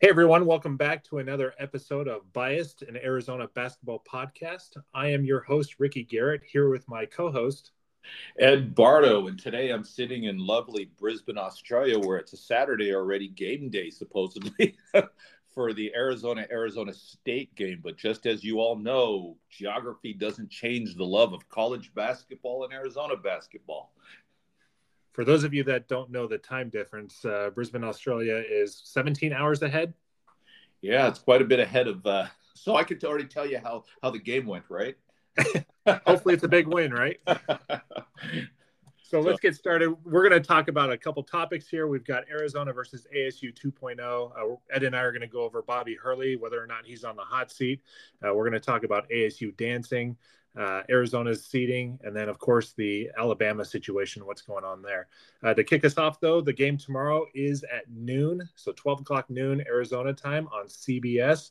Hey everyone, welcome back to another episode of Biased, an Arizona basketball podcast. I am your host, Ricky Garrett, here with my co host, Ed Bardo. And today I'm sitting in lovely Brisbane, Australia, where it's a Saturday already, game day, supposedly, for the Arizona Arizona State game. But just as you all know, geography doesn't change the love of college basketball and Arizona basketball. For those of you that don't know the time difference, uh, Brisbane, Australia is 17 hours ahead. Yeah, it's quite a bit ahead of. Uh, so I could already tell you how how the game went, right? Hopefully, it's a big win, right? So let's get started. We're going to talk about a couple topics here. We've got Arizona versus ASU 2.0. Uh, Ed and I are going to go over Bobby Hurley, whether or not he's on the hot seat. Uh, we're going to talk about ASU dancing, uh, Arizona's seeding, and then, of course, the Alabama situation, what's going on there. Uh, to kick us off, though, the game tomorrow is at noon, so 12 o'clock noon Arizona time on CBS.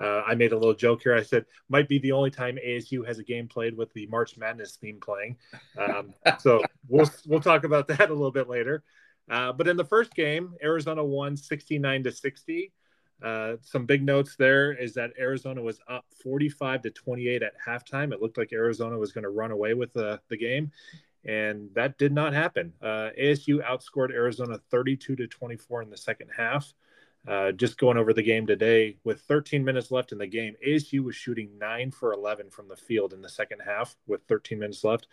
Uh, I made a little joke here. I said might be the only time ASU has a game played with the March Madness theme playing. Um, so we'll we'll talk about that a little bit later. Uh, but in the first game, Arizona won 69 to 60. Uh, some big notes there is that Arizona was up 45 to 28 at halftime. It looked like Arizona was going to run away with the, the game, and that did not happen. Uh, ASU outscored Arizona 32 to 24 in the second half. Uh, just going over the game today, with 13 minutes left in the game, ASU was shooting nine for 11 from the field in the second half with 13 minutes left,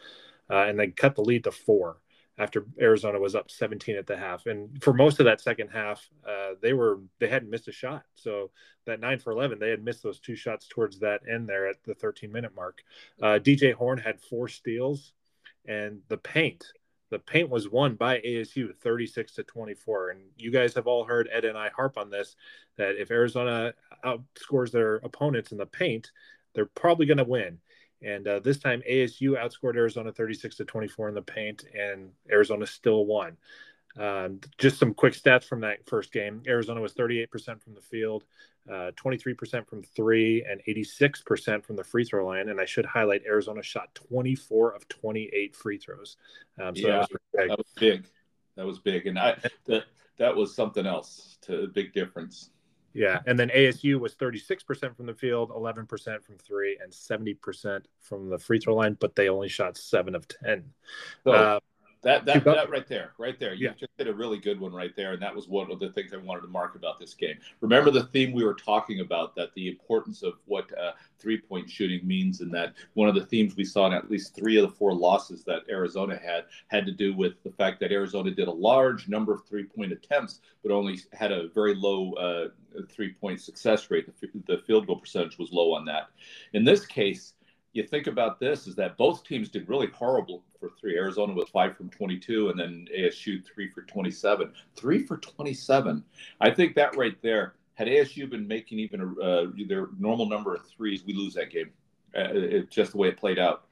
uh, and they cut the lead to four after Arizona was up 17 at the half. And for most of that second half, uh, they were they hadn't missed a shot. So that nine for 11, they had missed those two shots towards that end there at the 13 minute mark. Uh, DJ Horne had four steals, and the paint the paint was won by ASU 36 to 24. And you guys have all heard Ed and I harp on this that if Arizona outscores their opponents in the paint, they're probably going to win. And uh, this time, ASU outscored Arizona 36 to 24 in the paint, and Arizona still won. Um, just some quick stats from that first game Arizona was 38% from the field, uh, 23% from three, and 86% from the free throw line. And I should highlight Arizona shot 24 of 28 free throws. Um, so yeah, that was, that was, big. That was big. And I, that, that was something else to a big difference. Yeah, and then ASU was 36% from the field, 11% from three, and 70% from the free throw line, but they only shot seven of 10. So, uh, that that, that right there, right there. You yeah. just did a really good one right there, and that was one of the things I wanted to mark about this game. Remember the theme we were talking about that the importance of what uh, three point shooting means, and that one of the themes we saw in at least three of the four losses that Arizona had had to do with the fact that Arizona did a large number of three point attempts, but only had a very low uh, three point success rate. The, the field goal percentage was low on that. In this case you think about this is that both teams did really horrible for three. Arizona was five from 22, and then ASU three for 27. Three for 27. I think that right there, had ASU been making even a, uh, their normal number of threes, we lose that game. Uh, it, just the way it played out.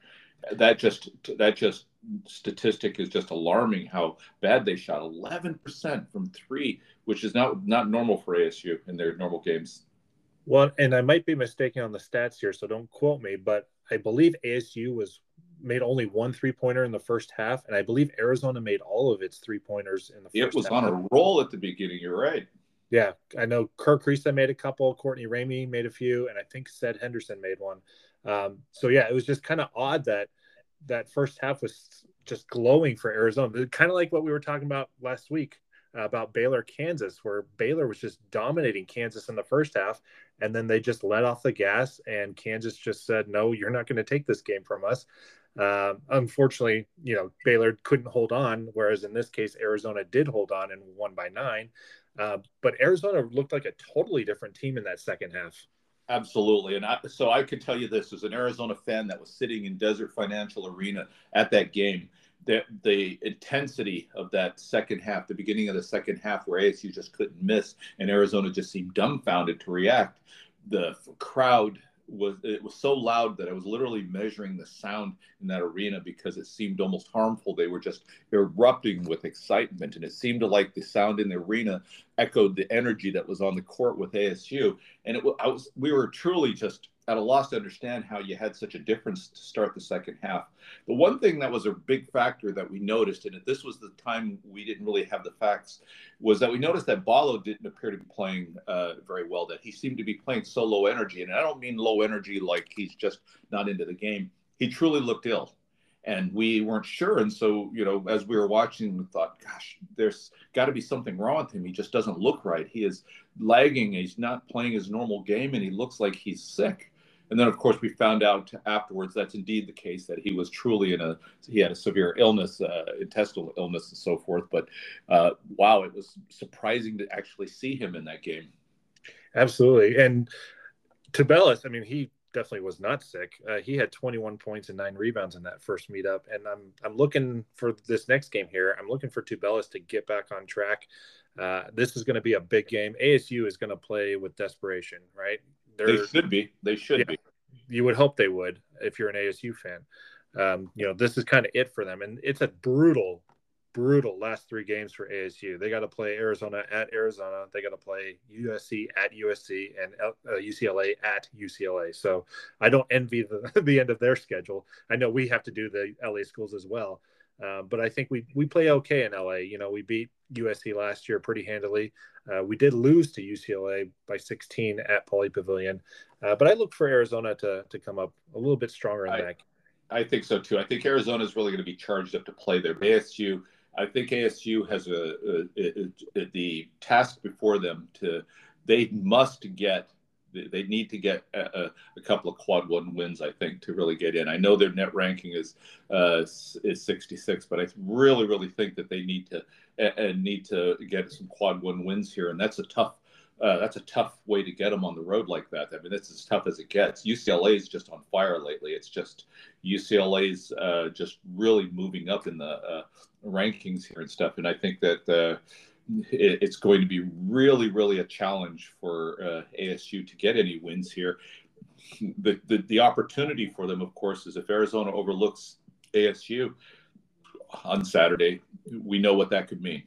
That just that just statistic is just alarming how bad they shot 11% from three, which is not not normal for ASU in their normal games. Well, and I might be mistaken on the stats here, so don't quote me, but I believe ASU was made only one three pointer in the first half, and I believe Arizona made all of its three pointers in the first. It was half. on a roll at the beginning. You're right. Yeah, I know Kerr Kriisa made a couple, Courtney Ramey made a few, and I think Ced Henderson made one. Um, so yeah, it was just kind of odd that that first half was just glowing for Arizona. Kind of like what we were talking about last week about Baylor, Kansas, where Baylor was just dominating Kansas in the first half, and then they just let off the gas, and Kansas just said, "No, you're not going to take this game from us." Uh, unfortunately, you know Baylor couldn't hold on, whereas in this case, Arizona did hold on and won by nine. Uh, but Arizona looked like a totally different team in that second half. Absolutely, and I, so I could tell you this as an Arizona fan that was sitting in Desert Financial Arena at that game the the intensity of that second half, the beginning of the second half, where ASU just couldn't miss, and Arizona just seemed dumbfounded to react. The crowd was it was so loud that I was literally measuring the sound in that arena because it seemed almost harmful. They were just erupting with excitement, and it seemed like the sound in the arena echoed the energy that was on the court with ASU. And it I was we were truly just at a loss to understand how you had such a difference to start the second half. The one thing that was a big factor that we noticed, and this was the time we didn't really have the facts, was that we noticed that Ballo didn't appear to be playing uh, very well. That he seemed to be playing so low energy, and I don't mean low energy like he's just not into the game. He truly looked ill and we weren't sure. And so, you know, as we were watching, we thought, gosh, there's got to be something wrong with him. He just doesn't look right. He is lagging. He's not playing his normal game, and he looks like he's sick. And then, of course, we found out afterwards that's indeed the case that he was truly in a he had a severe illness, uh, intestinal illness, and so forth. But uh, wow, it was surprising to actually see him in that game. Absolutely, and Tubelis, I mean, he definitely was not sick. Uh, he had 21 points and nine rebounds in that first meetup, and I'm I'm looking for this next game here. I'm looking for Tubelis to get back on track. Uh, this is going to be a big game. ASU is going to play with desperation, right? They're, should be. They should yeah, be. You would hope they would if you're an ASU fan. Um, you know, this is kind of it for them, and it's a brutal brutal last three games for ASU. They got to play Arizona at Arizona. They got to play USC at USC and uh, UCLA at UCLA. So I don't envy the, the end of their schedule. I know we have to do the LA schools as well. Uh, but I think we we play okay in LA. You know, we beat USC last year pretty handily. Uh, we did lose to UCLA by 16 at Pauley Pavilion, uh, but I look for Arizona to to come up a little bit stronger in I, that. I think so too. I think Arizona is really going to be charged up to play there. ASU I think ASU has a, a, a, the task before them to they must get they need to get a, a, couple of quad one wins, I think, to really get in. I know their net ranking is uh, is 66, but I really, really think that they need to and need to get some quad one wins here, and that's a tough uh, that's a tough way to get them on the road like that. I mean, it's as tough as it gets. UCLA is just on fire lately. It's just UCLA's uh, just really moving up in the uh, rankings here and stuff. And I think that uh, it's going to be really, really a challenge for uh, ASU to get any wins here. The, the the opportunity for them, of course, is if Arizona overlooks ASU on Saturday, we know what that could mean.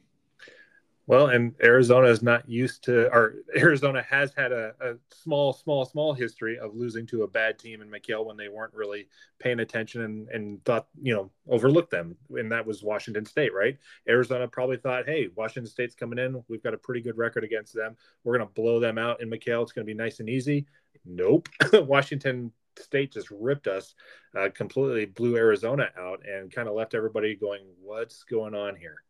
Well, and Arizona is not used to, or Arizona has had a, a, small, small, small history of losing to a bad team in McKale when they weren't really paying attention and, and thought, you know, overlooked them. And that was Washington State, right? Arizona probably thought, hey, Washington State's coming in. We've got a pretty good record against them. We're going to blow them out in McKale. It's going to be nice and easy. Nope. Washington State just ripped us, uh, completely blew Arizona out and kind of left everybody going, what's going on here?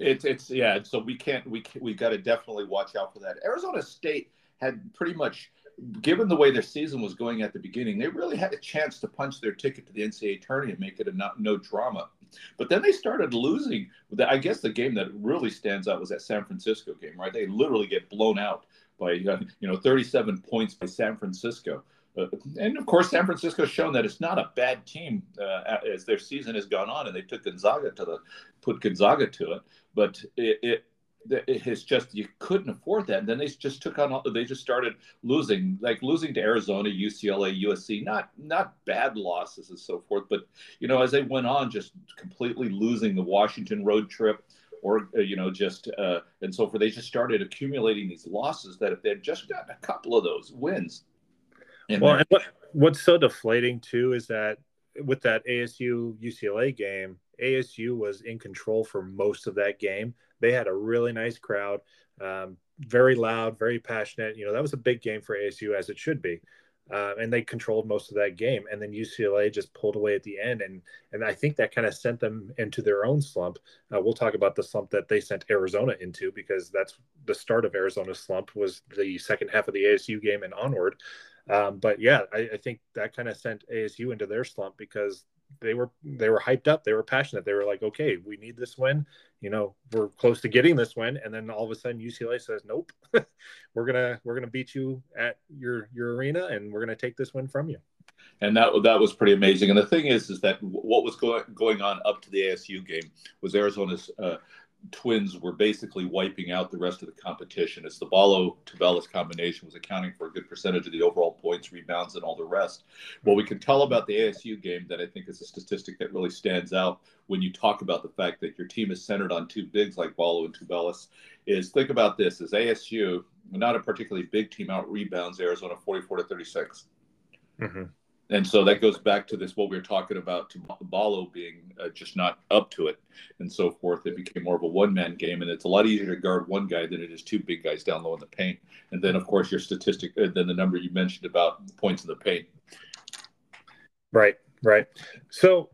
It's it's yeah. So we can't we we got to definitely watch out for that. Arizona State had pretty much, given the way their season was going at the beginning, they really had a chance to punch their ticket to the NCAA tournament and make it a not, no drama. But then they started losing. I guess the game that really stands out was that San Francisco game, right? They literally get blown out by uh, you know 37 points by San Francisco. Uh, and of course, San Francisco has shown that it's not a bad team uh, as their season has gone on, and they took Gonzaga to the put Gonzaga to it. But it, it it's just you couldn't afford that. And then they just took on they just started losing, like losing to Arizona, UCLA, USC. Not not bad losses and so forth, but you know as they went on, just completely losing the Washington road trip, or uh, you know just uh, and so forth. They just started accumulating these losses that if they had just gotten a couple of those wins. Well, and what, what's so deflating too is that with that ASU UCLA game, ASU was in control for most of that game. They had a really nice crowd, um, very loud, very passionate. You know, that was a big game for ASU as it should be. Uh, and they controlled most of that game. And then UCLA just pulled away at the end, and and I think that kind of sent them into their own slump. Uh, we'll talk about the slump that they sent Arizona into because that's the start of Arizona's slump was the second half of the ASU game and onward. Um, but yeah, I, I think that kind of sent ASU into their slump because they were they were hyped up they were passionate. They were like okay we need this win. You know we're close to getting this win. And then all of a sudden ucla says nope we're gonna we're gonna beat you at your your arena and we're gonna take this win from you. And that that was pretty amazing. And the thing is is that what was going going on up to the asu game was arizona's uh, Twins were basically wiping out the rest of the competition. It's the Ballo Tubelis combination was accounting for a good percentage of the overall points, rebounds, and all the rest. What we can tell about the ASU game that I think is a statistic that really stands out when you talk about the fact that your team is centered on two bigs like Ballo and Tubelis is think about this: as ASU not a particularly big team out rebounds Arizona 44 to 36. Mm-hmm. And so that goes back to this what we were talking about to Ballo being uh, just not up to it and so forth. It became more of a one man game, and it's a lot easier to guard one guy than it is two big guys down low in the paint. And then, of course, your statistic, uh, then the number you mentioned about points in the paint. Right, right. So,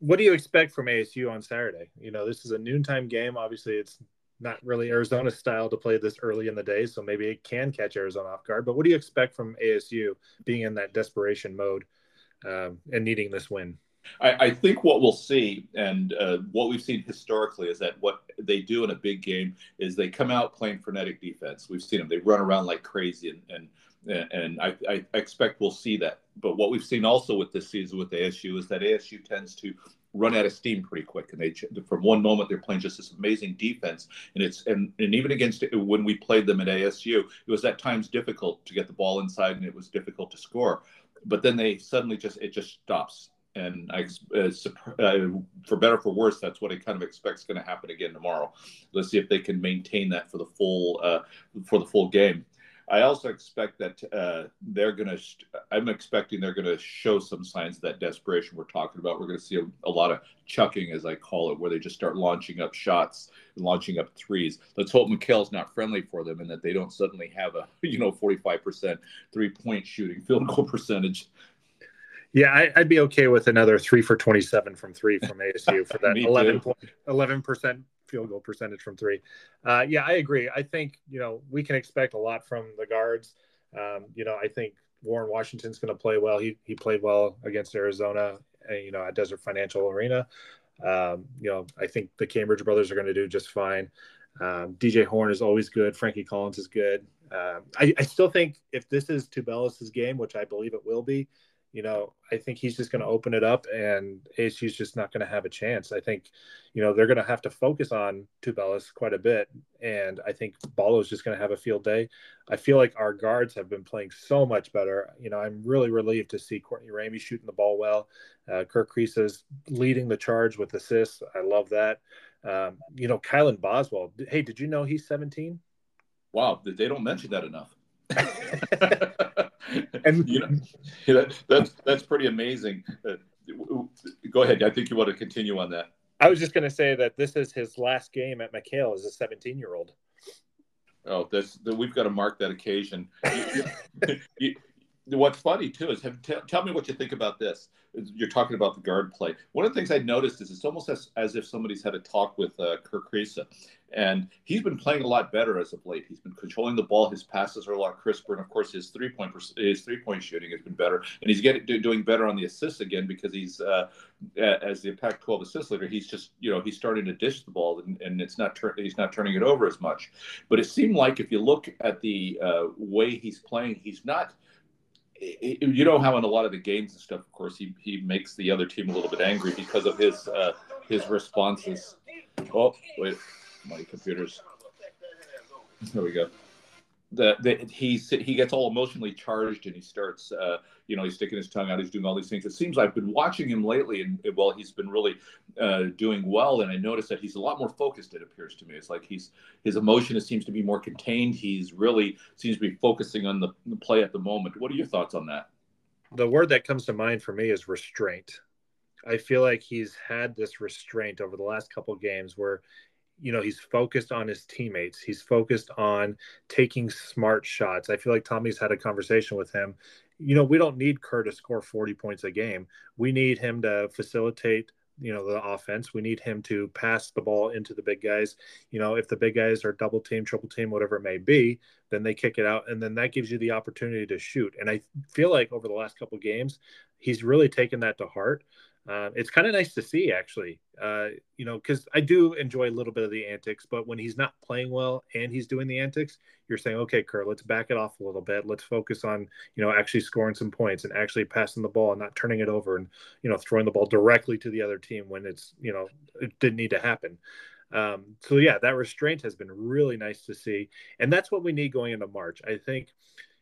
what do you expect from ASU on Saturday? You know, this is a noontime game. Obviously, it's not really Arizona style to play this early in the day, so maybe it can catch Arizona off guard. But what do you expect from ASU being in that desperation mode um, and needing this win? I, I, think what we'll see and uh, what we've seen historically is that what they do in a big game is they come out playing frenetic defense. We've seen them; they run around like crazy, and and and I, I, expect we'll see that. But what we've seen also with this season with ASU is that ASU tends to run out of steam pretty quick, and they from one moment they're playing just this amazing defense, and it's and and even against when we played them at ASU, it was at times difficult to get the ball inside, and it was difficult to score. But then they suddenly just it just stops, and I, uh, uh, for better for worse, that's what I kind of expect is going to happen again tomorrow. Let's see if they can maintain that for the full uh, for the full game. I also expect that uh, they're going to. I'm expecting they're going to show some signs of that desperation we're talking about. We're going to see a, a, lot of chucking, as I call it, where they just start launching up shots and launching up threes. Let's hope McKale's not friendly for them and that they don't suddenly have a you know 45% three point shooting field goal percentage. Yeah, I, would be okay with another three for 27 from three from ASU for that 11 11 percent field goal percentage from three. Uh, yeah, I agree. I think you know we can expect a lot from the guards. Um, you know, I think Warren Washington's going to play well. He he played well against Arizona. Uh, you know, at Desert Financial Arena. Um, you know, I think the Cambridge brothers are going to do just fine. Um, DJ Horne is always good. Frankie Collins is good. Um, I, I, still think if this is Tubelis' game, which I believe it will be, you know, I think he's just going to open it up and ASU's just not going to have a chance. I think, you know, they're going to have to focus on Tubelis quite a bit. And I think Ballo's just going to have a field day. I feel like our guards have been playing so much better. You know, I'm really relieved to see Courtney Ramey shooting the ball well. Uh, Kerr is leading the charge with assists. I love that. Um, you know, Kylan Boswell. Hey, did you know he's 17? Wow, they don't mention that enough. and you know, that, that's that's pretty amazing. Uh, go ahead. I think you want to continue on that. I was just going to say that this is his last game at McKale as a 17 year old. Oh, that's we've got to mark that occasion. you, you, what's funny too is have, t- tell me what you think about this. You're talking about the guard play. One of the things I noticed is it's almost as, as if somebody's had a talk with uh, Kerr Kriisa, and he's been playing a lot better as of late. He's been controlling the ball. His passes are a lot crisper, and of course, his three point his three point shooting has been better. And he's getting doing better on the assists again because he's uh, as the Pac-12 assist leader. He's just you know he's starting to dish the ball, and, and it's not tur- he's not turning it over as much. But it seemed like if you look at the uh, way he's playing, he's not you know how in a lot of the games and stuff, of course, he, he makes the other team a little bit angry because of his uh, his responses. Oh wait, my computer's. There we go the he he gets all emotionally charged and he starts uh, you know he's sticking his tongue out he's doing all these things. It seems i've been watching him lately and well he's been really uh, doing well. And i noticed that he's a lot more focused it appears to me. It's like he's his emotion seems to be more contained. He's really seems to be focusing on the, the play at the moment. What are your thoughts on that? The word that comes to mind for me is restraint. I feel like he's had this restraint over the last couple games where you know he's focused on his teammates. He's focused on taking smart shots. I feel like tommy's had a conversation with him. You know we don't need kerr to score 40 points a game. We need him to facilitate you know the offense. We need him to pass the ball into the big guys. You know if the big guys are double team triple team whatever it may be then they kick it out and then that gives you the opportunity to shoot. And i feel like over the last couple games he's really taken that to heart uh, it's kind of nice to see, actually. Uh, you know, because I do enjoy a little bit of the antics, but when he's not playing well and he's doing the antics, you're saying, okay, Kerr, let's back it off a little bit. Let's focus on, you know, actually scoring some points and actually passing the ball and not turning it over and, you know, throwing the ball directly to the other team when it's, you know, it didn't need to happen. Um, so yeah, that restraint has been really nice to see, and that's what we need going into March. I think,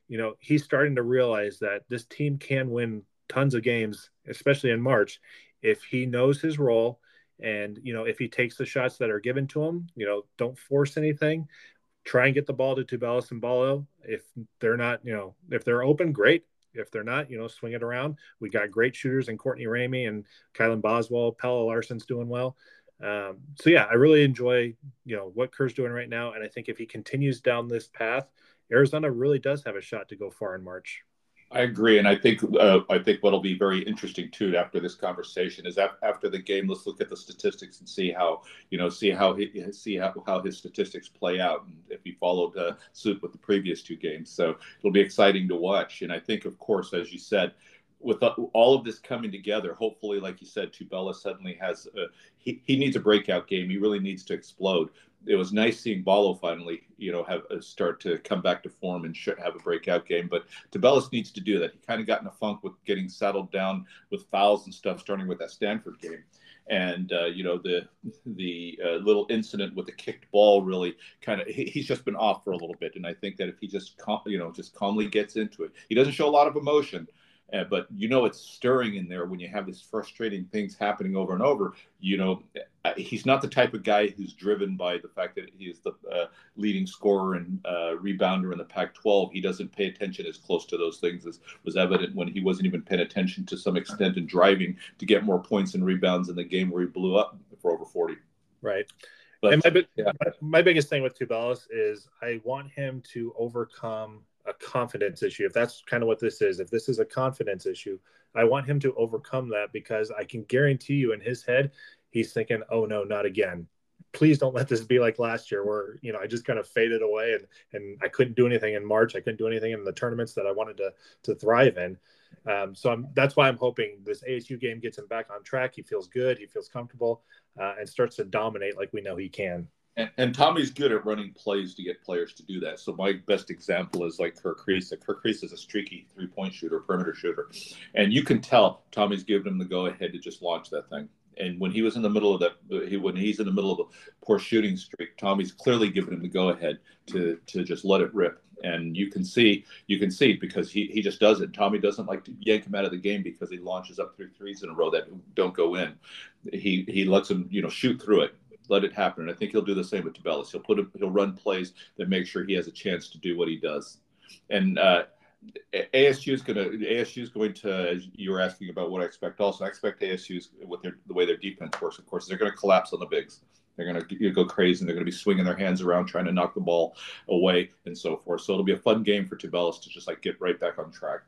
you know, he's starting to realize that this team can win tons of games, especially in March, if he knows his role and you know if he takes the shots that are given to him, you know, don't force anything. Try and get the ball to Tubelis and Ballo. If they're not, you know, if they're open, great. If they're not, you know, swing it around. We got great shooters in Courtney Ramey and Kylan Boswell. Pelle Larsson's doing well. Um, so yeah, I really enjoy you know what Kerr's doing right now, and I think if he continues down this path, Arizona really does have a shot to go far in March. I agree, and I think uh, I think what'll be very interesting too after this conversation is after the game. Let's look at the statistics and see how you know see how he, see how, how his statistics play out, and if he followed uh, suit with the previous two games. So it'll be exciting to watch. And I think, of course, as you said, with all of this coming together, hopefully, like you said, Tubelis suddenly has a, he, he needs a breakout game. He really needs to explode. It was nice seeing Ballo finally, you know, have uh, start to come back to form and have a breakout game. But Tubelis needs to do that. He kind of got in a funk with getting settled down with fouls and stuff, starting with that Stanford game. And uh, you know the the uh, little incident with the kicked ball really kind of he, he's just been off for a little bit. And I think that if he just you know just calmly gets into it, he doesn't show a lot of emotion uh, but you know it's stirring in there when you have these frustrating things happening over and over. You know, uh, he's not the type of guy who's driven by the fact that he is the uh, leading scorer and uh, rebounder in the Pac-12. He doesn't pay attention as close to those things as was evident when he wasn't even paying attention to some extent in driving to get more points and rebounds in the game where he blew up for over 40. Right. But, and my, yeah. my biggest thing with Tubelis is I want him to overcome a confidence issue, if that's kind of what this is, if this is a confidence issue, I want him to overcome that because I can guarantee you in his head, he's thinking, oh no, not again. Please don't let this be like last year where, you know, I just kind of faded away and, and I couldn't do anything in March. I couldn't do anything in the tournaments that I wanted to, to thrive in. Um, so I'm, that's why I'm hoping this ASU game gets him back on track. He feels good. He feels comfortable uh, and starts to dominate like we know he can. And, and, Tommy's good at running plays to get players to do that. So my best example is like Kerr Kriisa. Kerr Kriisa is a streaky three-point shooter, perimeter shooter, and you can tell Tommy's giving him the go-ahead to just launch that thing. And when he was in the middle of that, he, when he's in the middle of a poor shooting streak, Tommy's clearly giving him the go-ahead to to just let it rip. And you can see, you can see because he, he just does it. Tommy doesn't like to yank him out of the game because he launches up three threes in a row that don't go in. He he lets him you know shoot through it let it happen. And I think he'll do the same with Tubelis. He'll put him, he'll run plays that make sure he has a chance to do what he does. And uh, ASU is going to ASU is going to. You were asking about what I expect. Also, I expect ASU's with their, the way their defense works. Of course, they're going to collapse on the bigs. They're going to go crazy and they're going to be swinging their hands around trying to knock the ball away and so forth. So it'll be a fun game for Tubelis to just like get right back on track.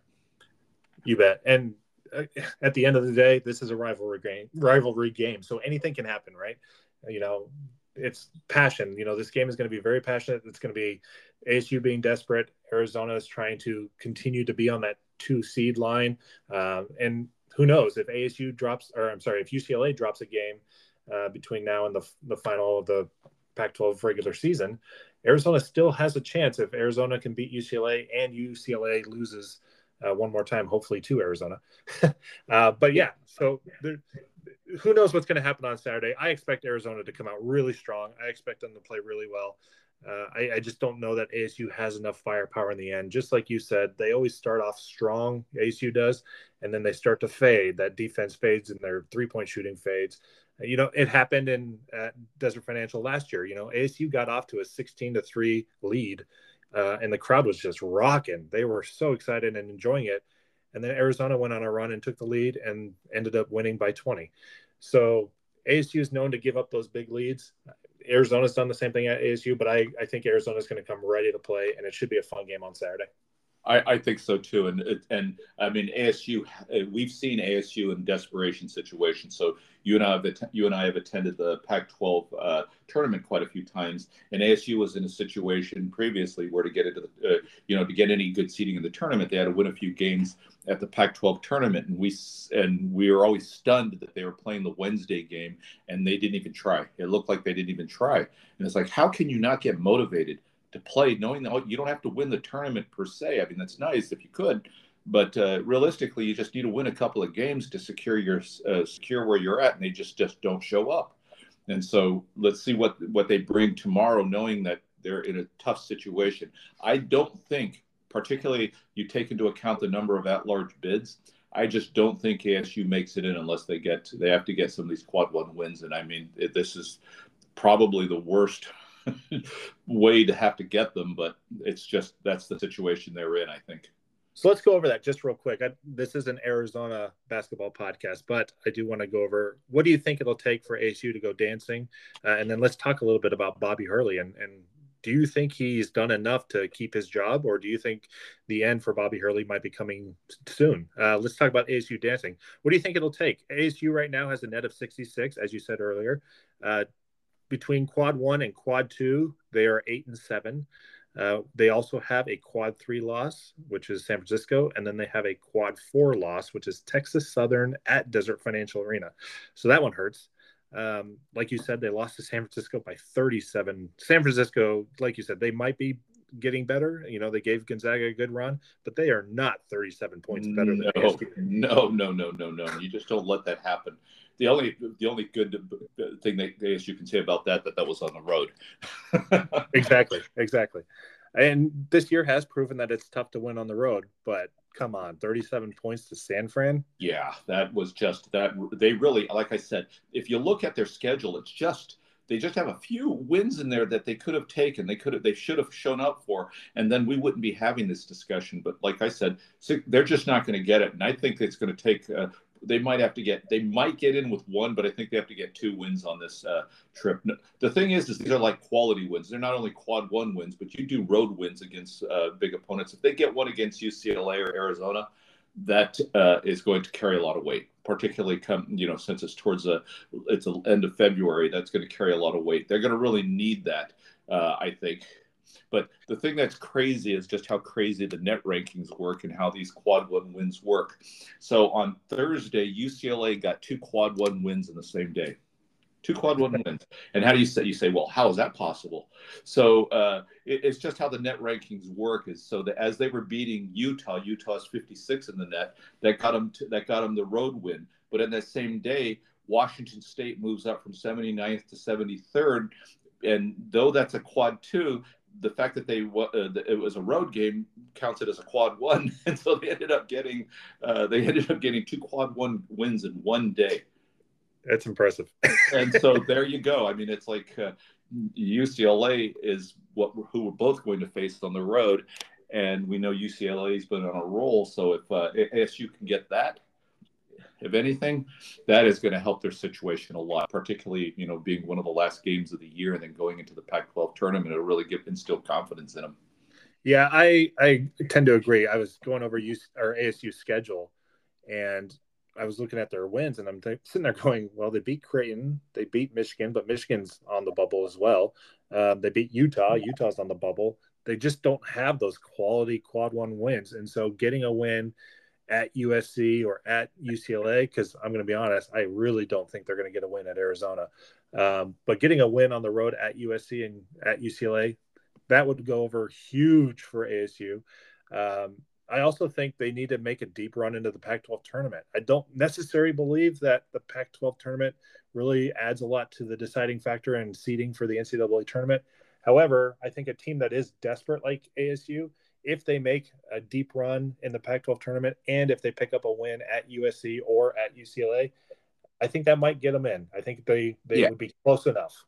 You bet. And uh, at the end of the day, this is a rivalry game. Rivalry game, so anything can happen, right? You know, it's passion. You know, this game is going to be very passionate. It's going to be ASU being desperate. Arizona is trying to continue to be on that two seed line. Um, and who knows if ASU drops, or I'm sorry, if UCLA drops a game uh, between now and the, the final of the Pac 12 regular season, Arizona still has a chance if Arizona can beat UCLA and UCLA loses uh, one more time, hopefully to Arizona. uh, but yeah, so there, who knows what's going to happen on Saturday? I expect Arizona to come out really strong. I expect them to play really well. Uh, I, I, just don't know that ASU has enough firepower in the end. Just like you said, they always start off strong. ASU does, and then they start to fade. That defense fades, and their three-point shooting fades. You know, it happened in Desert Financial last year. You know, ASU got off to a 16 to three lead, uh, and the crowd was just rocking. They were so excited and enjoying it and then Arizona went on a run and took the lead and ended up winning by 20. So ASU is known to give up those big leads. Arizona's done the same thing at ASU, but I, I think Arizona's going to come ready to play, and it should be a fun game on Saturday. I, I think so too, and and I mean ASU. We've seen ASU in desperation situations. So you and I have you and I have attended the Pac-12 uh, tournament quite a few times, and ASU was in a situation previously where to get into the uh, you know to get any good seating in the tournament, they had to win a few games at the Pac-12 tournament, and we and we were always stunned that they were playing the Wednesday game and they didn't even try. It looked like they didn't even try, and it's like how can you not get motivated? To play, knowing that oh, you don't have to win the tournament per se. I mean, that's nice if you could, but uh, realistically, you just need to win a couple of games to secure your uh, secure where you're at, and they just just don't show up. And so let's see what what they bring tomorrow, knowing that they're in a tough situation. I don't think, particularly you take into account the number of at-large bids. I just don't think ASU makes it in unless they get they have to get some of these quad one wins. And I mean, it, this is probably the worst way to have to get them, but it's just that's the situation they're in, I think. So let's go over that just real quick. I, this is an Arizona basketball podcast, but I do want to go over what do you think it'll take for ASU to go dancing, uh, and then let's talk a little bit about Bobby Hurley and and do you think he's done enough to keep his job, or do you think the end for Bobby Hurley might be coming soon? Uh, let's talk about ASU dancing. What do you think it'll take? ASU right now has a net of 66, as you said earlier. Uh, between quad one and quad two, they are eight and seven. Uh, they also have a quad three loss, which is San Francisco, and then they have a quad four loss, which is Texas Southern at Desert Financial Arena. So that one hurts. Um, like you said, they lost to San Francisco by 37. San Francisco, like you said, they might be getting better. You know, they gave Gonzaga a good run, but they are not 37 points better no, than No, no, no, no, no. You just don't let that happen. The only the only good thing that ASU can say about that that that was on the road. exactly, exactly. And this year has proven that it's tough to win on the road, but come on, 37 points to San Fran. Yeah, that was just that. They really, like I said, if you look at their schedule, it's just they just have a few wins in there that they could have taken. They could have, they should have shown up for, and then we wouldn't be having this discussion. But like I said, they're just not going to get it, and I think it's going to take uh, they might have to get they might get in with one, but I think they have to get two wins on this uh, trip. The thing is, is these are like quality wins. They're not only quad one wins, but you do road wins against uh, big opponents. If they get one against UCLA or Arizona, that uh, is going to carry a lot of weight. Particularly come you know since it's towards the it's the end of February, that's going to carry a lot of weight. They're going to really need that, uh, I think. But the thing that's crazy is just how crazy the net rankings work and how these quad one wins work. So on Thursday, UCLA got two quad one wins in the same day. Two quad one wins. And how do you say you say, well, how is that possible? So uh, it, it's just how the net rankings work is so that as they were beating Utah, Utah's 56 in the net, that got them to, that got them the road win. But in that same day, Washington State moves up from 79th to 73rd. And though that's a quad two, the fact that they uh, it was a road game counted as a quad one, and so they ended up getting uh, they ended up getting two quad one wins in one day. That's impressive. and so there you go. I mean, it's like uh, UCLA is what who we're both going to face on the road, and we know UCLA's been on a roll. So if uh, ASU can get that, if anything, that is going to help their situation a lot, particularly, you know, being one of the last games of the year and then going into the Pac 12 tournament. It'll really give instill confidence in them. Yeah, I, I tend to agree. I was going over US, or ASU schedule and I was looking at their wins and I'm th- sitting there going, well, they beat Creighton, they beat Michigan, but Michigan's on the bubble as well. Um, they beat Utah, Utah's on the bubble. They just don't have those quality quad one wins. And so getting a win at USC or at UCLA because I'm going to be honest, I really don't think they're going to get a win at Arizona. Um, but getting a win on the road at USC and at UCLA, that would go over huge for ASU. Um, I also think they need to make a deep run into the Pac 12 tournament. I don't necessarily believe that the Pac 12 tournament really adds a lot to the deciding factor in seeding for the NCAA tournament. However, I think a team that is desperate like ASU if they make a deep run in the Pac 12 tournament and if they pick up a win at USC or at UCLA, I think that might get them in. I think they, they yeah. would be close enough.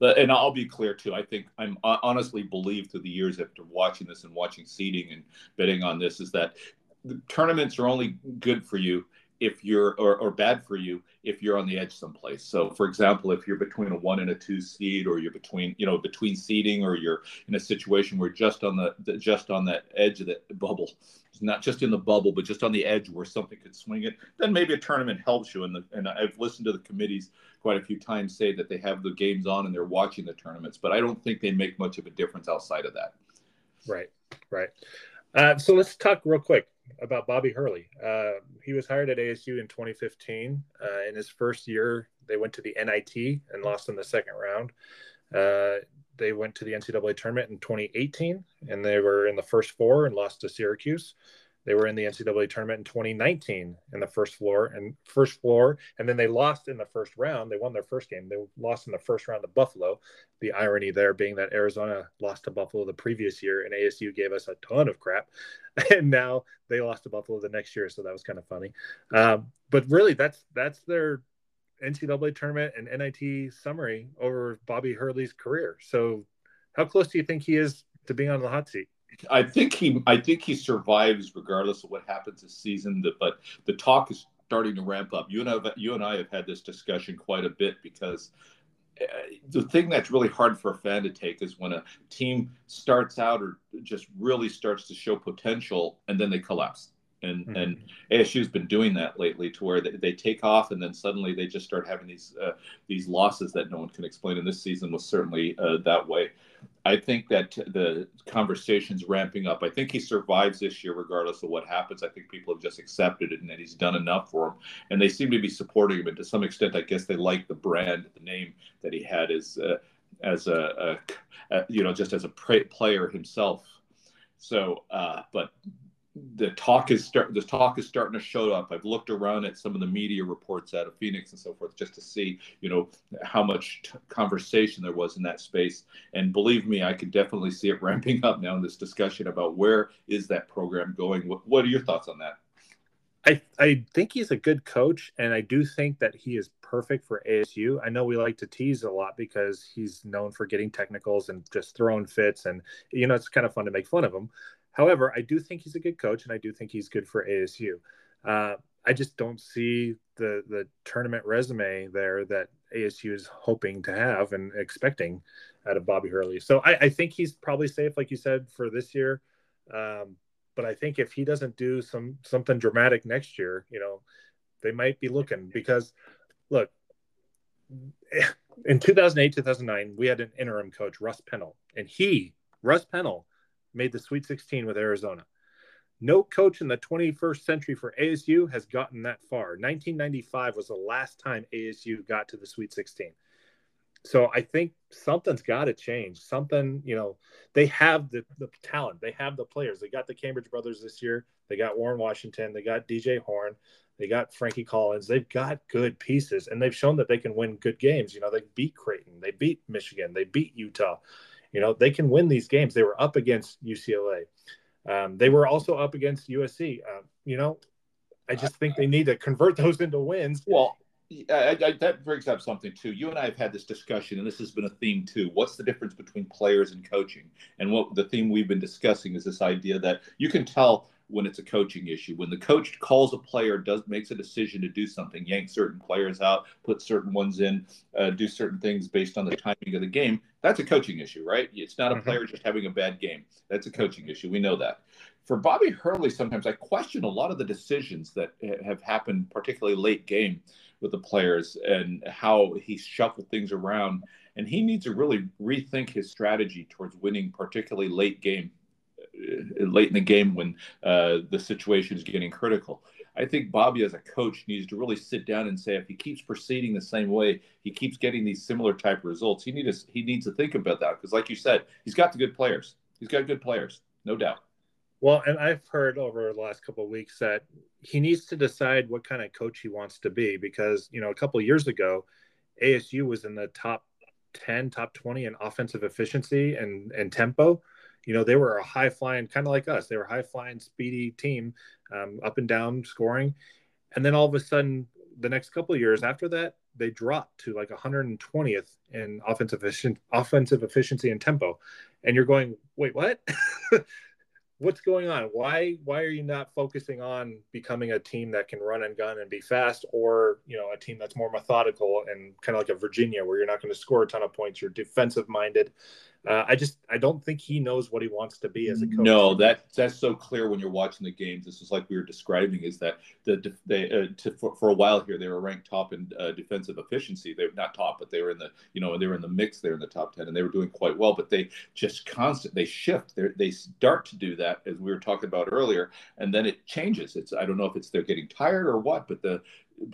But, and I'll be clear too. I think I'm honestly believe through the years after watching this and watching seeding and betting on this is that the tournaments are only good for you if you're or, or bad for you if you're on the edge someplace. So for example if you're between a one and a two seed or you're between you know between seeding or you're in a situation where just on the, just on that edge of the bubble not just in the bubble but just on the edge where something could swing it then maybe a tournament helps you. And the, and i've listened to the committees quite a few times say that they have the games on and they're watching the tournaments but i don't think they make much of a difference outside of that. Right right. Uh, so let's talk real quick about Bobby Hurley. Uh, he was hired at ASU in 2015. Uh, in his first year, they went to the NIT and lost in the second round. Uh, they went to the NCAA tournament in 2018, and they were in the first four and lost to Syracuse. They were in the NCAA tournament in 2019 in the first four and first four, and then they lost in the first round. They won their first game. They lost in the first round to Buffalo. The irony there being that Arizona lost to Buffalo the previous year, and ASU gave us a ton of crap, and now they lost to Buffalo the next year. So that was kind of funny. Um, but really, that's that's their NCAA tournament and NIT summary over Bobby Hurley's career. So, how close do you think he is to being on the hot seat? I think he I think he survives regardless of what happens this season. But the talk is starting to ramp up. You and I, have, you and I have had this discussion quite a bit because uh, the thing that's really hard for a fan to take is when a team starts out or just really starts to show potential and then they collapse and mm-hmm. and ASU's been doing that lately to where they, they take off and then suddenly they just start having these uh, these losses that no one can explain. And this season was certainly uh, that way. I think that the conversation's ramping up. I think he survives this year regardless of what happens. I think people have just accepted it and that he's done enough for him, and they seem to be supporting him. And to some extent, I guess they like the brand, the name that he had as uh, as a, a, a, you know just as a player himself. So, uh, but the talk is start the talk is starting to show up. I've looked around at some of the media reports out of Phoenix and so forth just to see, you know, how much t- conversation there was in that space. And believe me, I can definitely see it ramping up now in this discussion about where is that program going. What, what are your thoughts on that? I I think he's a good coach, and I do think that he is perfect for ASU. I know we like to tease a lot because he's known for getting technicals and just throwing fits, and you know it's kind of fun to make fun of him. However, I do think he's a good coach, and I do think he's good for ASU. Uh, I just don't see the the tournament resume there that ASU is hoping to have and expecting out of Bobby Hurley. So I, I think he's probably safe, like you said, for this year. Um, but I think if he doesn't do some something dramatic next year, you know, they might be looking because look, in 2008, 2009, we had an interim coach, Russ Pennell, and he, Russ Pennell, made the Sweet 16 with Arizona. No coach in the 21st century for ASU has gotten that far. 1995 was the last time ASU got to the Sweet 16. So I think something's got to change. Something, you know, they have the, the talent, they have the players. They got the Cambridge brothers this year. They got Warren Washington. They got DJ Horne, They got Frankie Collins. They've got good pieces, and they've shown that they can win good games. You know, they beat Creighton, they beat Michigan, they beat Utah. You know, they can win these games. They were up against UCLA. Um, they were also up against USC. Uh, you know, I just think they need to convert those into wins. Well, I, I, that brings up something too. You and I have had this discussion, and this has been a theme too. What's the difference between players and coaching? And what the theme we've been discussing is this idea that you can tell when it's a coaching issue. When the coach calls a player, does makes a decision to do something, yank certain players out, put certain ones in, uh, do certain things based on the timing of the game. That's a coaching issue, right? It's not a mm-hmm. player just having a bad game. That's a coaching issue. We know that. For Bobby Hurley, sometimes I question a lot of the decisions that have happened, particularly late game with the players and how he shuffled things around. And he needs to really rethink his strategy towards winning, particularly late game late in the game when uh, the situation is getting critical. I think Bobby, as a coach, needs to really sit down and say if he keeps proceeding the same way, he keeps getting these similar type of results. He needs he needs to think about that because, like you said, he's got the good players. He's got good players, no doubt. Well, and I've heard over the last couple of weeks that he needs to decide what kind of coach he wants to be because you know a couple years ago, ASU was in the top ten, top twenty in offensive efficiency and and tempo you know, they were a high flying, kind of like us. They were high flying, speedy team, um, up and down scoring. And then all of a sudden, the next couple of years after that, they dropped to like 120th in offensive efficient, offensive efficiency and tempo. And you're going, wait, what? what's going on? Why why are you not focusing on becoming a team that can run and gun and be fast, or you know a team that's more methodical and kind of like a Virginia where you're not going to score a ton of points, you're defensive minded, uh, I just I don't think he knows what he wants to be as a coach. No, that that's so clear when you're watching the games. This is like we were describing is that the they uh, to, for, for a while here they were ranked top in uh, defensive efficiency. They're not top, but they were in the you know they were in the mix there in the top ten, and they were doing quite well. But they just constant they shift. They they start to do that as we were talking about earlier, and then it changes. It's I don't know if it's they're getting tired or what, but the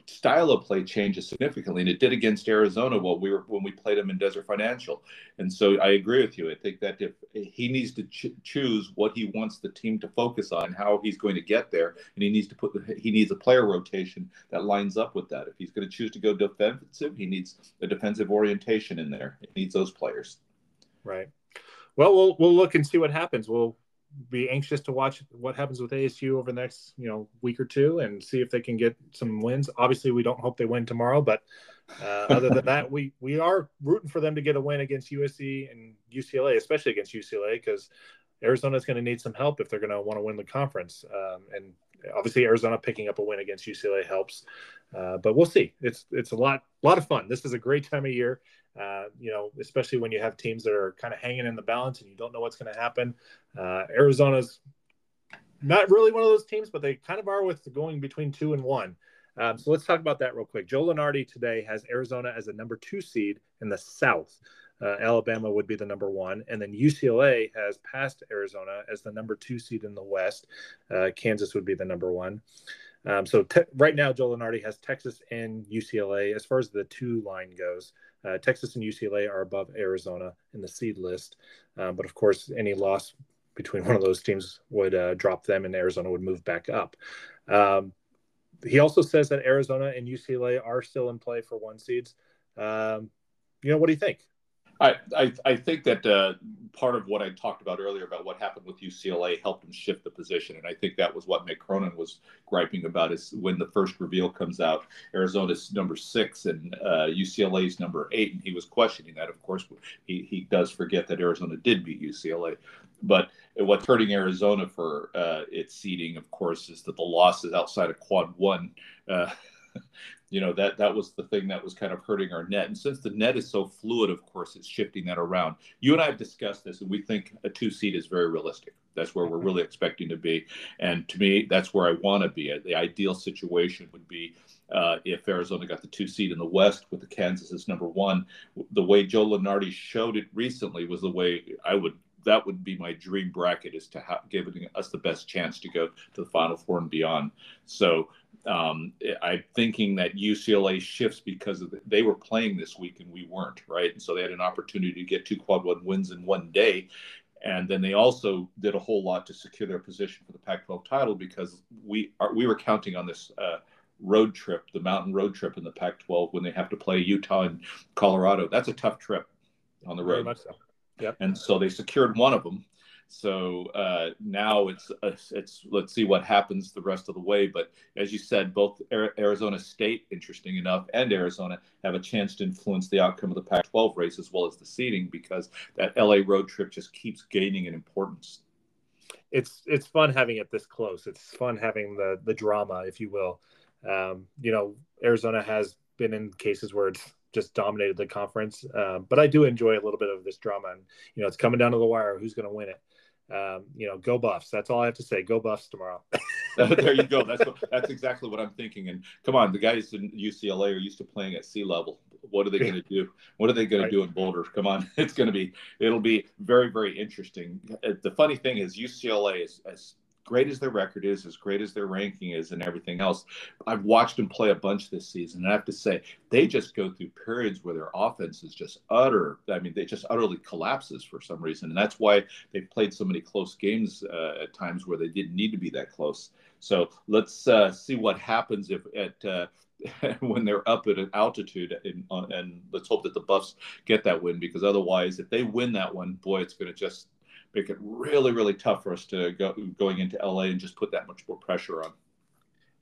style of play changes significantly, and it did against Arizona while we were when we played them in Desert Financial. And so I agree with you. I think that if he needs to ch- choose what he wants the team to focus on, how he's going to get there, and he needs to put he needs a player rotation that lines up with that. If he's going to choose to go defensive, he needs a defensive orientation in there. He needs those players. Right. Well, we'll we'll look and see what happens. We'll be anxious to watch what happens with ASU over the next you know week or two and see if they can get some wins. Obviously, we don't hope they win tomorrow, but uh, other than that, we we are rooting for them to get a win against USC and UCLA, especially against UCLA, because Arizona is going to need some help if they're going to want to win the conference. Um, and obviously, Arizona picking up a win against UCLA helps. Uh, but we'll see. It's it's a lot lot of fun. This is a great time of year. Uh, you know, especially when you have teams that are kind of hanging in the balance and you don't know what's going to happen. Uh, Arizona's not really one of those teams, but they kind of are with going between two and one. Um, so let's talk about that real quick. Joe Lunardi today has Arizona as a number two seed in the South. Uh, Alabama would be the number one, and then UCLA has passed Arizona as the number two seed in the West. Uh, Kansas would be the number one. Um, so te- right now, Joe Lunardi has Texas and UCLA as far as the two line goes. Uh, Texas and UCLA are above Arizona in the seed list, um, but of course, any loss between one of those teams would uh, drop them, and Arizona would move back up. Um, he also says that Arizona and UCLA are still in play for one seeds. Um, you know, what do you think? I, I, think that uh, part of what I talked about earlier about what happened with UCLA helped him shift the position, and I think that was what Mick Cronin was griping about. Is when the first reveal comes out, Arizona's number six and uh, UCLA's number eight, and he was questioning that. Of course, he he does forget that Arizona did beat UCLA, but what's hurting Arizona for uh, its seeding, of course, is that the losses outside of Quad One. Uh, you know that that was the thing that was kind of hurting our NET. And since the NET is so fluid of course it's shifting that around. You and i have discussed this and we think a two seed is very realistic. That's where we're really expecting to be. And to me that's where i want to be the ideal situation would be uh, if Arizona got the two seed in the West with the Kansas as number one, the way Joe Lunardi showed it recently was the way I would that would be my dream bracket is to have giving us the best chance to go to the Final Four and beyond. So um, I'm thinking that UCLA shifts because the, they were playing this week and we weren't, right? And so they had an opportunity to get two quad one wins in one day. And then they also did a whole lot to secure their position for the Pac-12 title because we are we were counting on this uh, road trip, the mountain road trip in the Pac-12 when they have to play Utah and Colorado. That's a tough trip on the road. So. Yep. And so they secured one of them so uh, now it's uh, it's let's see what happens the rest of the way. But as you said, both Arizona State, interesting enough, and Arizona have a chance to influence the outcome of the Pac-12 race as well as the seeding because that LA road trip just keeps gaining in importance. It's it's fun having it this close. It's fun having the the drama, if you will. Um, you know, Arizona has been in cases where it's just dominated the conference. Um, but I do enjoy a little bit of this drama, and you know, it's coming down to the wire. Who's going to win it? Um, you know, go Buffs. That's all I have to say. Go Buffs tomorrow. there you go. That's what, that's exactly what I'm thinking. And come on, the guys in UCLA are used to playing at sea level. What are they going to do? What are they going right. to do in Boulder? Come on, it's going to be. It'll be very very interesting. Uh, the funny thing is UCLA is as great as their record is, as great as their ranking is, and everything else, I've watched them play a bunch this season, and I have to say they just go through periods where their offense is just utter. I mean, they just utterly collapses for some reason, and that's why they've played so many close games uh, at times where they didn't need to be that close. So let's uh, see what happens if at. Uh, when they're up at an altitude, and, uh, and let's hope that the Buffs get that win because otherwise, if they win that one, boy, it's going to just make it really, really tough for us to go going into LA and just put that much more pressure on.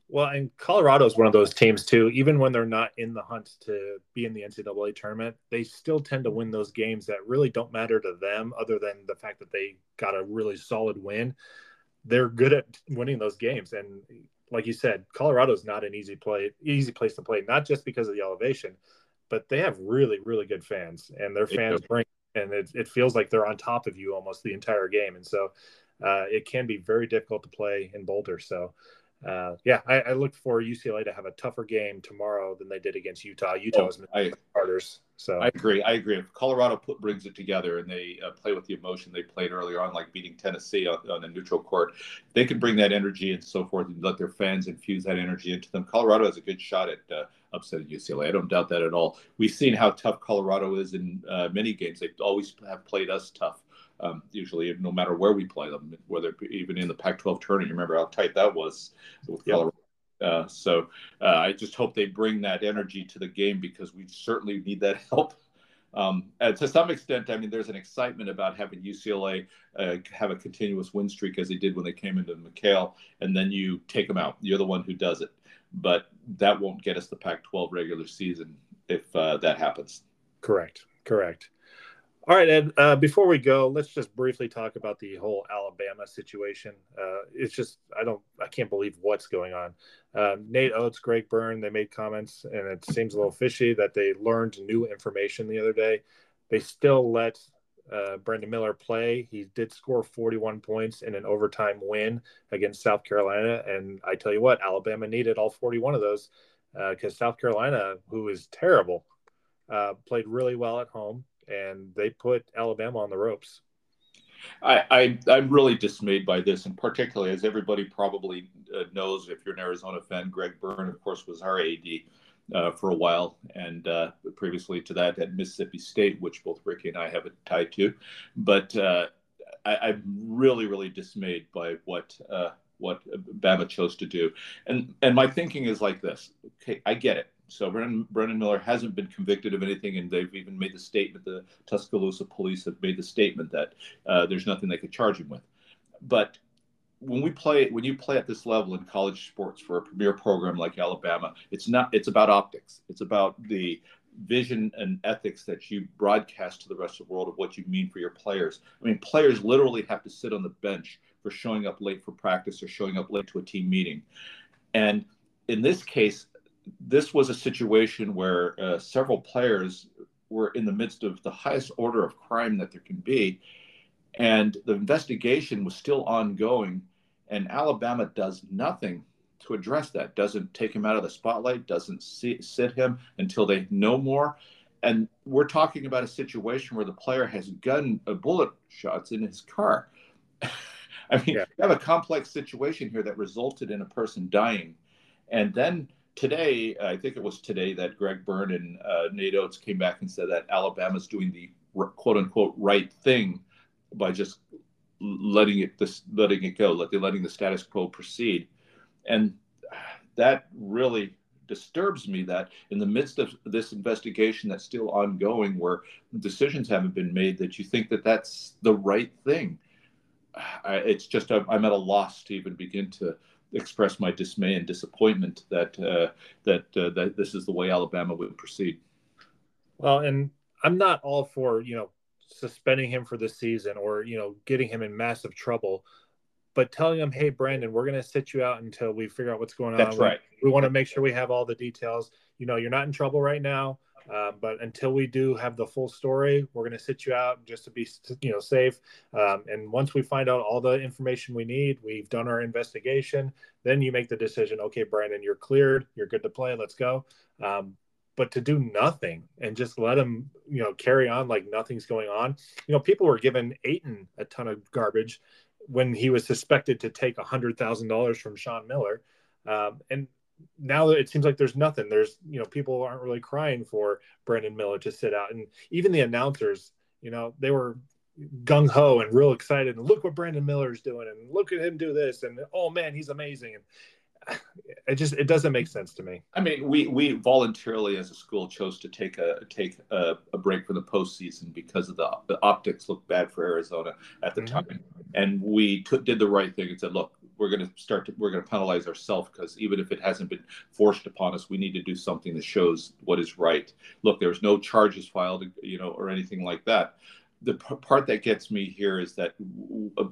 Well, and Colorado is one of those teams too. Even when they're not in the hunt to be in the NCAA tournament, they still tend to win those games that really don't matter to them, other than the fact that they got a really solid win. They're good at winning those games, and like you said, Colorado is not an easy play, easy place to play. Not just because of the elevation, but they have really, really good fans, and their fans bring and it, it feels like they're on top of you almost the entire game. And so uh, it can be very difficult to play in Boulder. So uh, yeah, I, I, look for UCLA to have a tougher game tomorrow than they did against Utah. Utah oh, was I, starters. So I agree. I agree. If Colorado put, brings it together and they uh, play with the emotion they played earlier on, like beating Tennessee on, on a neutral court, they can bring that energy and so forth and let their fans infuse that energy into them. Colorado has a good shot at uh, upsetting UCLA. I don't doubt that at all. We've seen how tough Colorado is in uh, many games. They always have played us tough. Um, usually, no matter where we play them, whether even in the Pac-12 tournament. You remember how tight that was with. Colorado. Uh, so uh, I just hope they bring that energy to the game because we certainly need that help. Um, and to some extent, I mean, there's an excitement about having UCLA uh, have a continuous win streak as they did when they came into McKale, and then you take them out. You're the one who does it, but that won't get us the Pac-12 regular season if uh, that happens. Correct. Correct. All right, Ed. Uh, before we go, let's just briefly talk about the whole Alabama situation. Uh, it's just I don't I can't believe what's going on. Uh, Nate Oats, Greg Byrne, they made comments, and it seems a little fishy that they learned new information the other day. They still let uh, Brandon Miller play. He did score 41 points in an overtime win against South Carolina, and I tell you what, Alabama needed all 41 of those because uh, South Carolina, who is terrible, uh, played really well at home and they put Alabama on the ropes. I, I am really dismayed by this, and particularly as everybody probably uh, knows, if you're an Arizona fan, Greg Byrne, of course, was our AD uh, for a while, and uh, previously to that at Mississippi State, which both Ricky and I have a tie to. But uh, I, am really, really dismayed by what uh, what Bama chose to do, and and my thinking is like this. Okay, I get it. So Brennan, Brennan Miller hasn't been convicted of anything, and they've even made the statement. The Tuscaloosa police have made the statement that uh, there's nothing they could charge him with. But when we play, when you play at this level in college sports for a premier program like Alabama, it's not. It's about optics. It's about the vision and ethics that you broadcast to the rest of the world of what you mean for your players. I mean, players literally have to sit on the bench for showing up late for practice or showing up late to a team meeting, and in this case, this was a situation where uh, several players were in the midst of the highest order of crime that there can be, and the investigation was still ongoing. And Alabama does nothing to address that. Doesn't take him out of the spotlight. Doesn't see, sit him until they know more. And we're talking about a situation where the player has gun uh, bullet shots in his car. I mean, yeah. you have a complex situation here that resulted in a person dying, and then today, I think it was today that Greg Byrne and uh, Nate Oats came back and said that Alabama's doing the quote unquote right thing by just letting it this letting it go, letting letting the status quo proceed, and that really disturbs me that in the midst of this investigation that's still ongoing where decisions haven't been made that you think that that's the right thing I, it's just i'm at a loss to even begin to express my dismay and disappointment that uh, that uh, that this is the way Alabama would proceed. Well, and I'm not all for you know suspending him for the season or you know getting him in massive trouble, but telling him, "Hey, Brandon, we're going to sit you out until we figure out what's going on." That's right. We, we want to make sure we have all the details. You know, you're not in trouble right now. Uh, but until we do have the full story, we're going to sit you out just to be, you know, safe. Um, and once we find out all the information we need, we've done our investigation. Then you make the decision. Okay, Brandon, you're cleared. You're good to play. Let's go. Um, but to do nothing and just let him, you know, carry on like nothing's going on. You know, people were giving Ayton a ton of garbage when he was suspected to take a hundred thousand dollars from Sean Miller. Um, and now it seems like there's nothing. There's you know people aren't really crying for Brandon Miller to sit out, and even the announcers, you know, they were gung ho and real excited. And look what Brandon Miller's doing, and look at him do this, and oh man, he's amazing. And it just it doesn't make sense to me. I mean, we we voluntarily as a school chose to take a take a, a break from the postseason because of the, the optics looked bad for Arizona at the mm-hmm. time, and we took, did the right thing and said, look, we're going to start to we're going to penalize ourselves because even if it hasn't been forced upon us we need to do something that shows what is right look there's no charges filed you know or anything like that the part that gets me here is that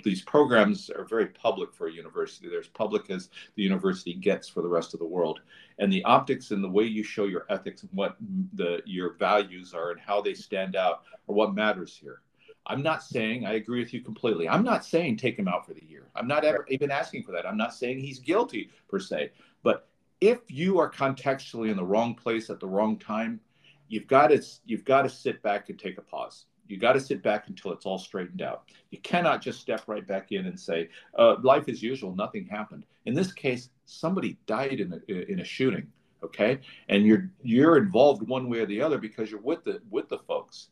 these programs are very public for a university they're as public as the university gets for the rest of the world and the optics and the way you show your ethics and what the your values are and how they stand out are what matters here I'm not saying I agree with you completely. I'm not saying take him out for the year. I'm not ever even asking for that. I'm not saying he's guilty per se. But if you are contextually in the wrong place at the wrong time, you've got to you've got to sit back and take a pause. You got to sit back until it's all straightened out. You cannot just step right back in and say, uh, "Life as usual, nothing happened." In this case, somebody died in a in a shooting. Okay, and you're you're involved one way or the other because you're with the with the folks.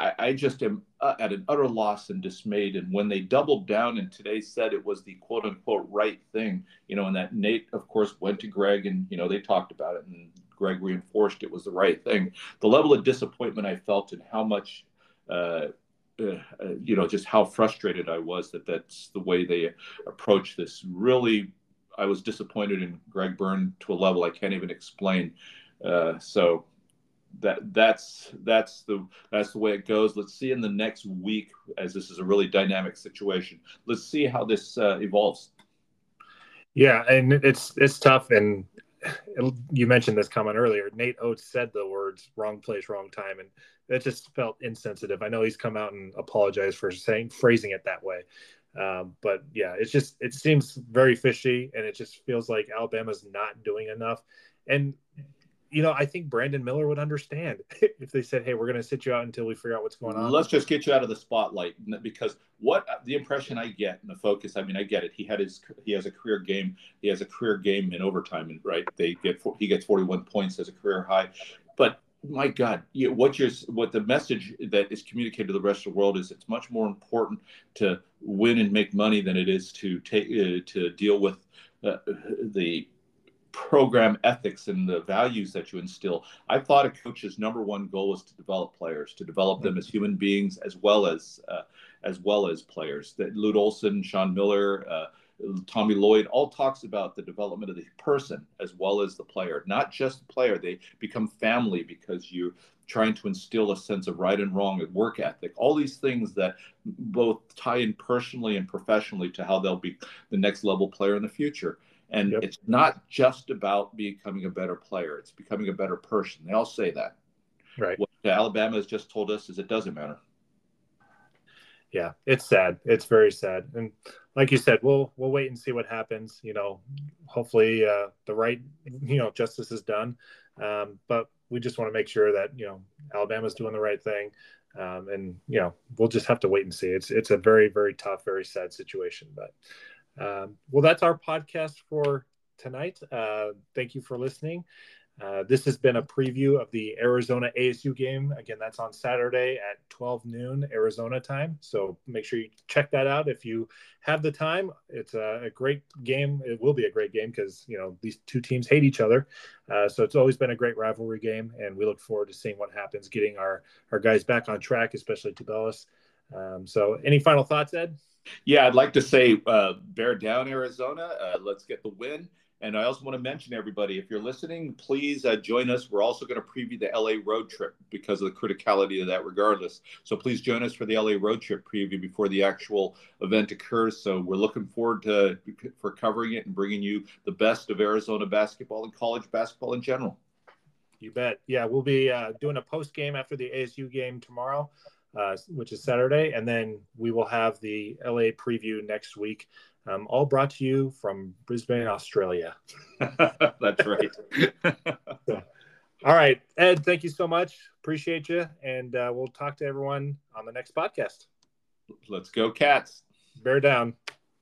I, I just am uh, at an utter loss and dismayed. And when they doubled down and today said it was the quote unquote right thing, you know, and that Nate, of course, went to Greg and, you know, they talked about it and Greg reinforced it was the right thing. The level of disappointment I felt and how much, uh, uh, you know, just how frustrated I was that that's the way they approach this. Really, I was disappointed in Greg Byrne to a level I can't even explain. Uh, so that that's that's the that's the way it goes. Let's see in the next week, as this is a really dynamic situation. Let's see how this uh, evolves. Yeah, and it's it's tough, and you mentioned this comment earlier. Nate Oats said the words "wrong place, wrong time," and that just felt insensitive. I know he's come out and apologized for saying phrasing it that way, um, but yeah, it's just it seems very fishy, and it just feels like Alabama's not doing enough. And you know, I think Brandon Miller would understand if they said, "Hey, we're going to sit you out until we figure out what's going on." Let's just get you out of the spotlight because what the impression I get and the focus. I mean, I get it. He had his he has a career game. He has a career game in overtime, and right? They get he gets 41 points as a career high, but my God, you, what you're what the message that is communicated to the rest of the world is it's much more important to win and make money than it is to take uh, to deal with uh, the program ethics and the values that you instill. I thought a coach's number one goal was to develop players, to develop them as human beings as well as uh, as well as players. That Lute Olson, Sean Miller, uh, Tommy Lloyd all talks about the development of the person as well as the player, not just the player. They become family because you're trying to instill a sense of right and wrong and work ethic. All these things that both tie in personally and professionally to how they'll be the next level player in the future. And yep. it's not just about becoming a better player, it's becoming a better person. They all say that. Right. What Alabama has just told us is it doesn't matter. Yeah, it's sad. It's very sad. And like you said, we'll we'll wait and see what happens. You know, hopefully uh, the right you know justice is done. Um, but we just want to make sure that you know Alabama's doing the right thing. Um, and you know we'll just have to wait and see. It's it's a very very tough, very sad situation. But um, well, that's our podcast for tonight. Uh, thank you for listening. Uh, this has been a preview of the Arizona ASU game. Again, that's on Saturday at 12 noon Arizona time. So make sure you check that out if you have the time. It's a, a great game. It will be a great game because you know these two teams hate each other. Uh, so it's always been a great rivalry game, and we look forward to seeing what happens, getting our our guys back on track, especially Tubelis. Um, so, any final thoughts, Ed? Yeah, I'd like to say uh, bear down, Arizona. Uh, let's get the win. And I also want to mention everybody, if you're listening, please uh, join us. We're also going to preview the LA road trip because of the criticality of that, regardless. So please join us for the LA road trip preview before the actual event occurs. So we're looking forward to for covering it and bringing you the best of Arizona basketball and college basketball in general. You bet. Yeah, we'll be uh, doing a post game after the ASU game tomorrow uh, which is Saturday, and then we will have the LA preview next week. Um, all brought to you from Brisbane, Australia. That's right. so, all right, Ed. Thank you so much. Appreciate you, and uh, we'll talk to everyone on the next podcast. Let's go, cats. Bear down.